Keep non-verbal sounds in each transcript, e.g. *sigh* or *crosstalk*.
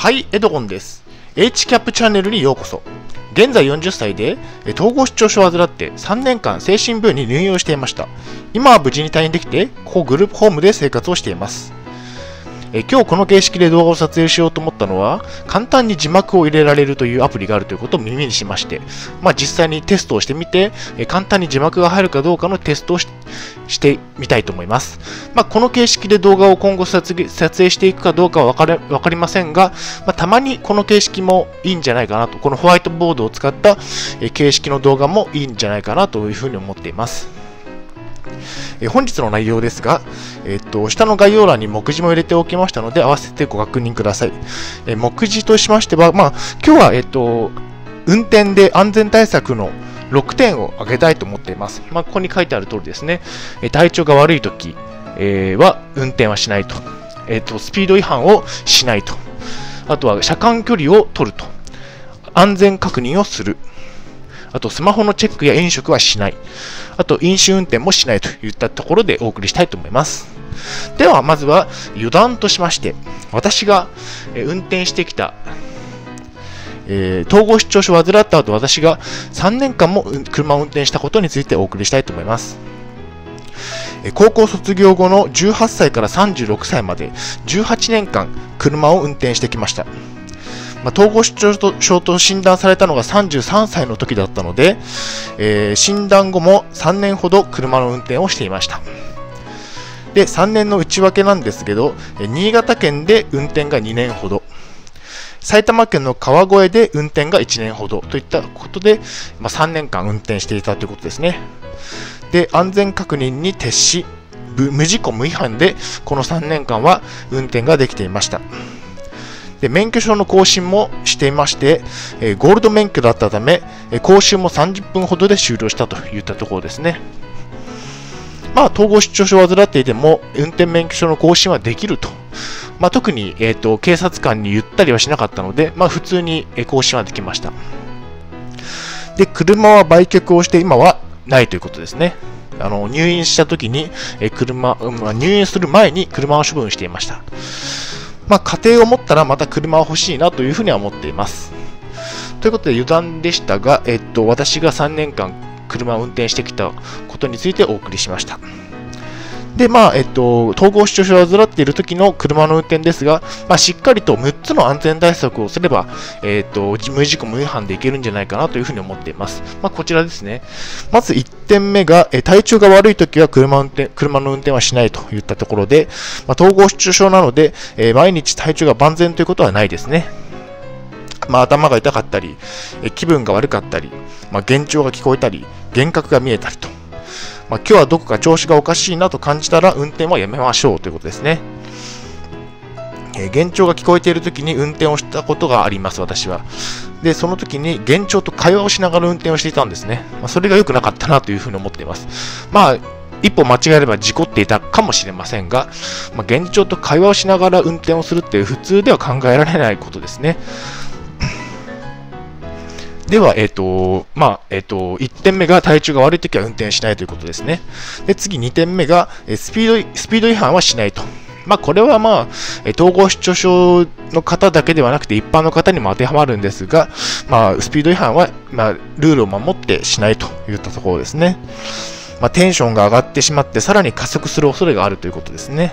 はい、エドゴンです。HCAP チャンネルにようこそ。現在40歳で、統合失調症を患って3年間精神病院に入院をしていました。今は無事に退院できて、ここグループホームで生活をしています。え今日この形式で動画を撮影しようと思ったのは、簡単に字幕を入れられるというアプリがあるということを耳にしまして、まあ、実際にテストをしてみて、え簡単に字幕が入るかどうかのテストをしてみたいと思います。まあ、この形式で動画を今後撮影していくかどうかは分かれ分かりませんが、まあ、たまにこの形式もいいんじゃないかなと、このホワイトボードを使った形式の動画もいいんじゃないかなというふうに思っています。え本日の内容ですが、えっと、下の概要欄に目次も入れておきましたので、合わせてご確認ください。え目次としましては、まあ、今日は、えっと、運転で安全対策の6点を挙げたいと思っています。まあ、ここに書いてある通りですね、え体調が悪いとき、え、は運転はしないと,、えっと。スピード違反をしないと。あとは車間距離を取ると。安全確認をする。あとスマホのチェックや飲食はしない。あと飲酒運転もしないといったところでお送りしたいと思います。では、まずは余談としまして、私が運転してきた、えー、統合失調症を患った後、私が3年間も車を運転したことについてお送りしたいと思います。高校卒業後の18歳から36歳まで18年間車を運転してきました。まあ、統合失調症と診断されたのが33歳の時だったので、えー、診断後も3年ほど車の運転をしていました。で、3年の内訳なんですけど、新潟県で運転が2年ほど、埼玉県の川越で運転が1年ほどといったことで、まあ、3年間運転していたということですね。で、安全確認に徹し、無事故無違反でこの3年間は運転ができていました。で免許証の更新もしていまして、えー、ゴールド免許だったため、え、講習も30分ほどで終了したといったところですね。まあ、統合失調症を患っていても、運転免許証の更新はできると。まあ、特に、えーと、警察官に言ったりはしなかったので、まあ、普通に更新はできました。で、車は売却をして、今はないということですね。あの入院した時に、え車、まあ、入院する前に車を処分していました。まあ、家庭を持ったらまた車は欲しいなというふうには思っています。ということで油断でしたが、えっと、私が3年間車を運転してきたことについてお送りしました。で、まあ、えっと、統合失調症を患っている時の車の運転ですが、まあ、しっかりと6つの安全対策をすれば、えっと、無事故無違反でいけるんじゃないかなというふうに思っています。まあ、こちらですね。まず1点目が、え体調が悪い時は車運転、車の運転はしないといったところで、まあ、統合失調症なので、え毎日体調が万全ということはないですね。まあ、頭が痛かったり、え気分が悪かったり、まあ、幻聴が聞こえたり、幻覚が見えたりと。まあ、今日はどこか調子がおかしいなと感じたら運転はやめましょうということですね。えー、幻聴が聞こえている時に運転をしたことがあります、私は。で、その時に幻聴と会話をしながら運転をしていたんですね。まあ、それが良くなかったなというふうに思っています。まあ、一歩間違えれば事故っていたかもしれませんが、まあ、幻聴と会話をしながら運転をするっていう普通では考えられないことですね。では、えっ、ー、と、まあ、えっ、ー、と、1点目が体調が悪いときは運転しないということですね。で、次2点目が、えスピード、スピード違反はしないと。まあ、これはまあ、統合失調症の方だけではなくて一般の方にも当てはまるんですが、まあ、スピード違反は、まあ、ルールを守ってしないといったところですね。まあ、テンションが上がってしまって、さらに加速する恐れがあるということですね。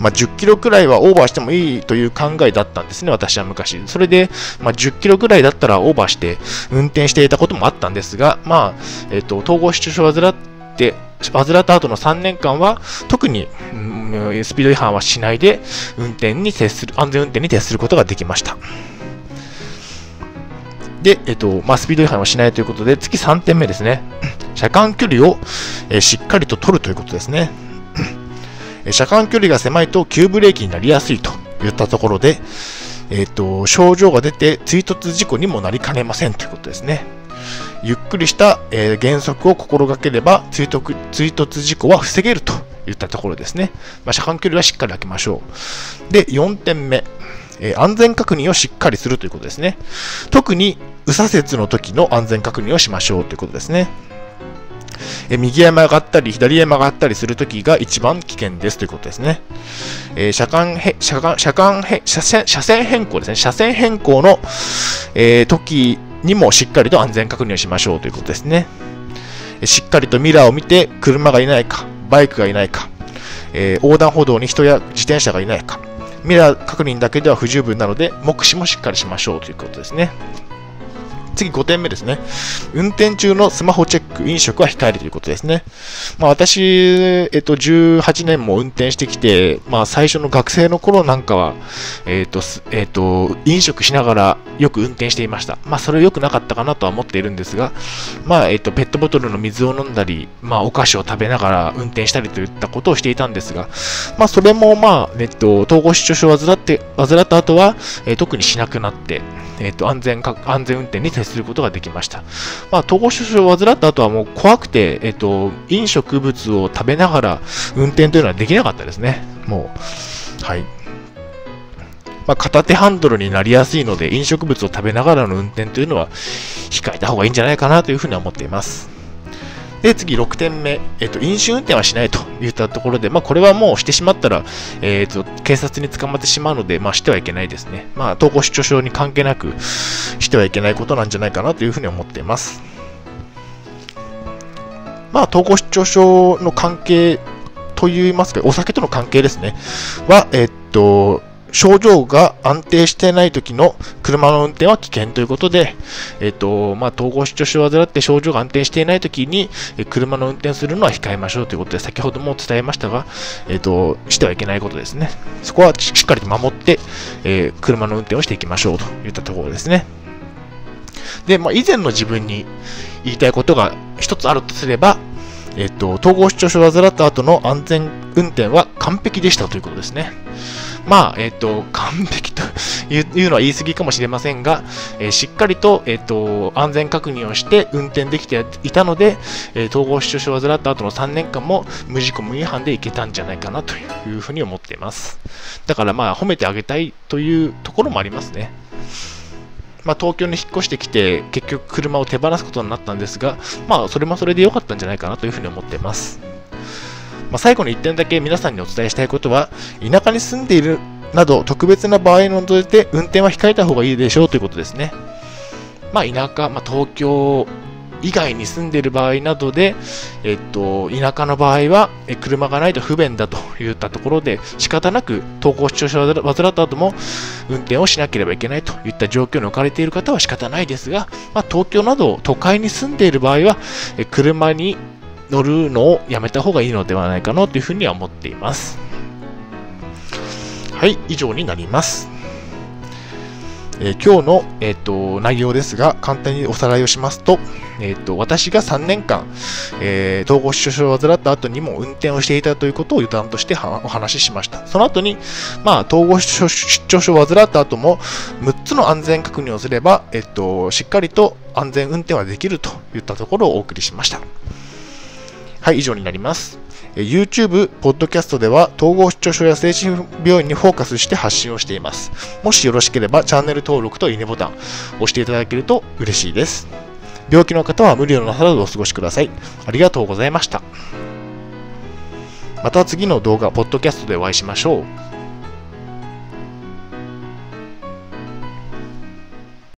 まあ、10キロくらいはオーバーしてもいいという考えだったんですね、私は昔。それで、まあ、10キロくらいだったらオーバーして運転していたこともあったんですが、まあ、えっ、ー、と、統合失調症を患って、患った後の3年間は、特に、うん、スピード違反はしないで、運転に徹する、安全運転に徹することができました。で、えっと、まあ、スピード違反はしないということで、次3点目ですね。車間距離を、え、しっかりと取るということですね。車間距離が狭いと急ブレーキになりやすいといったところで、えっ、ー、と、症状が出て追突事故にもなりかねませんということですね。ゆっくりした、えー、減速を心がければ追突追突事故は防げるといったところですね。まあ、車間距離はしっかり空けましょう。で、4点目。えー、安全確認をしっかりするということですね。特に右左折の時の安全確認をしましょうということですね。え右へ曲がったり左へ曲がったりするときが一番危険ですということですね。えー、車間へ車間車間へ車線車線変更ですね。車線変更の、えー、時にもしっかりと安全確認をしましょうということですね。しっかりとミラーを見て車がいないか、バイクがいないか、えー、横断歩道に人や自転車がいないか、ミラー確認だけでは不十分なので、目視もしっかりしましょうということですね。次5点目ですね。運転中のスマホチェック、飲食は控えるということですね。まあ私、えっと、18年も運転してきて、まあ最初の学生の頃なんかは、えっと、えっと、飲食しながらよく運転していました。まあそれ良くなかったかなとは思っているんですが、まあえっと、ペットボトルの水を飲んだり、まあお菓子を食べながら運転したりといったことをしていたんですが、まあそれもまあ、えっと、統合失調症を患って、患った後は、えー、特にしなくなって、えっと、安全か、安全運転に徹することができました。まあ、統合失調症を患った後はもう怖くて、えっと、飲食物を食べながら運転というのはできなかったですね。もう、はい。まあ、片手ハンドルになりやすいので、飲食物を食べながらの運転というのは控えた方がいいんじゃないかなというふうには思っています。で、次6点目、えっ、と、飲酒運転はしないといったところで、まあ、これはもうしてしまったら、えっ、と、警察に捕まってしまうので、まあ、してはいけないですね。まあ、統合失調症に関係なくしてはいけないことなんじゃないかなというふうに思っています。まあ、統合失調症の関係といいますか、お酒との関係ですね。は、えっと、症状が安定してない時の車の運転は危険ということで、えっ、と、まあ、統合失調症を患って症状が安定していない時に、え車の運転するのは控えましょうということで、先ほども伝えましたが、えっ、と、してはいけないことですね。そこはしっかりと守って、えー、車の運転をしていきましょうといったところですね。で、まあ、以前の自分に言いたいことが一つあるとすれば、えっ、と、統合失調症を患った後の安全運転は完璧でしたということですね。まあ、えっ、ー、と、完璧と *laughs* いうのは言い過ぎかもしれませんが、えー、しっかりと、えっ、ー、と、安全確認をして運転できていたので、え統合失調症を患った後の3年間も無事故無違反でいけたんじゃないかなというふうに思っています。だからまあ、褒めてあげたいというところもありますね。まあ、東京に引っ越してきて、結局車を手放すことになったんですが、まあ、それもそれで良かったんじゃないかなというふうに思っています。まあ、最後に1点だけ皆さんにお伝えしたいことは、田舎に住んでいるなど特別な場合を除いて運転は控えた方がいいでしょうということですね。まあ、田舎、まあ、東京以外に住んでいる場合などで、えっと、田舎の場合は、車がないと不便だといったところで、仕方なく登校視聴者を患った後も運転をしなければいけないといった状況に置かれている方は仕方ないですが、まあ、東京など都会に住んでいる場合は、車に乗るのをやめた方がいいのではないかなというふうには思っています。はい、以上になります。えー、今日の、えーと、内容ですが、簡単におさらいをしますと、えーと、私が3年間、えー、統合失調症を患った後にも運転をしていたということを油断としてお話ししました。その後に、まあ、統合失調症を患った後も、6つの安全確認をすれば、えっ、ー、と、しっかりと安全運転はできるといったところをお送りしました。はい、以上になります。YouTube、Podcast では統合失調症や精神病院にフォーカスして発信をしています。もしよろしければチャンネル登録といいねボタンを押していただけると嬉しいです。病気の方は無理をなさらずお過ごしください。ありがとうございました。また次の動画、ポッドキャストでお会いしましょう。